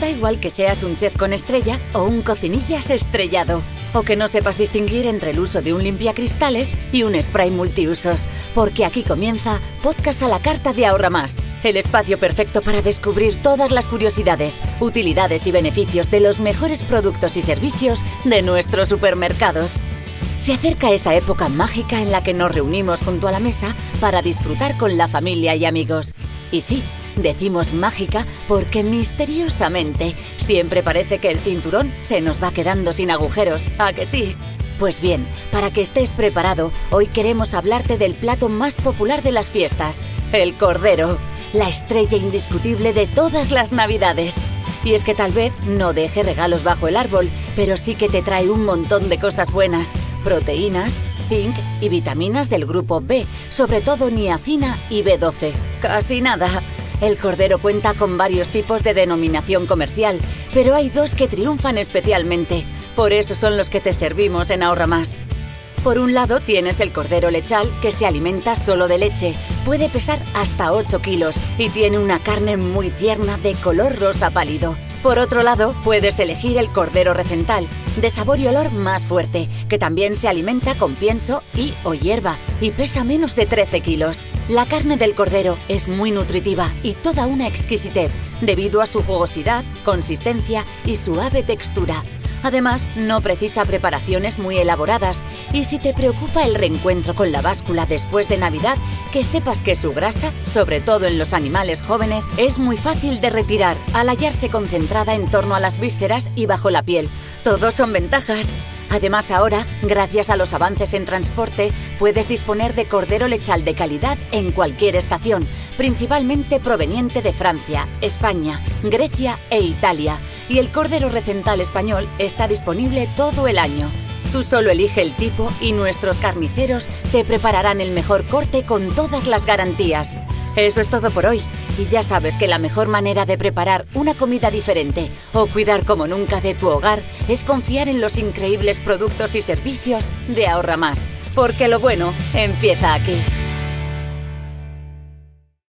Da igual que seas un chef con estrella o un cocinillas estrellado, o que no sepas distinguir entre el uso de un limpiacristales y un spray multiusos, porque aquí comienza Podcast a la Carta de Ahorra Más, el espacio perfecto para descubrir todas las curiosidades, utilidades y beneficios de los mejores productos y servicios de nuestros supermercados. Se acerca esa época mágica en la que nos reunimos junto a la mesa para disfrutar con la familia y amigos. Y sí, decimos mágica porque misteriosamente siempre parece que el cinturón se nos va quedando sin agujeros. ¿A que sí? Pues bien, para que estés preparado, hoy queremos hablarte del plato más popular de las fiestas, el cordero, la estrella indiscutible de todas las navidades. Y es que tal vez no deje regalos bajo el árbol, pero sí que te trae un montón de cosas buenas, proteínas, zinc y vitaminas del grupo B, sobre todo niacina y B12. Casi nada. El cordero cuenta con varios tipos de denominación comercial, pero hay dos que triunfan especialmente. Por eso son los que te servimos en Ahorra Más. Por un lado tienes el cordero lechal, que se alimenta solo de leche. Puede pesar hasta 8 kilos y tiene una carne muy tierna de color rosa pálido. Por otro lado, puedes elegir el cordero recental, de sabor y olor más fuerte, que también se alimenta con pienso y o hierba y pesa menos de 13 kilos. La carne del cordero es muy nutritiva y toda una exquisitez, debido a su jugosidad, consistencia y suave textura. Además, no precisa preparaciones muy elaboradas y si te preocupa el reencuentro con la báscula después de Navidad, que sepas que su grasa, sobre todo en los animales jóvenes, es muy fácil de retirar al hallarse concentrada en torno a las vísceras y bajo la piel. Todos son ventajas. Además ahora, gracias a los avances en transporte, puedes disponer de cordero lechal de calidad en cualquier estación, principalmente proveniente de Francia, España, Grecia e Italia. Y el cordero recental español está disponible todo el año. Tú solo elige el tipo y nuestros carniceros te prepararán el mejor corte con todas las garantías. Eso es todo por hoy. Y ya sabes que la mejor manera de preparar una comida diferente o cuidar como nunca de tu hogar es confiar en los increíbles productos y servicios de Ahorra Más. Porque lo bueno empieza aquí.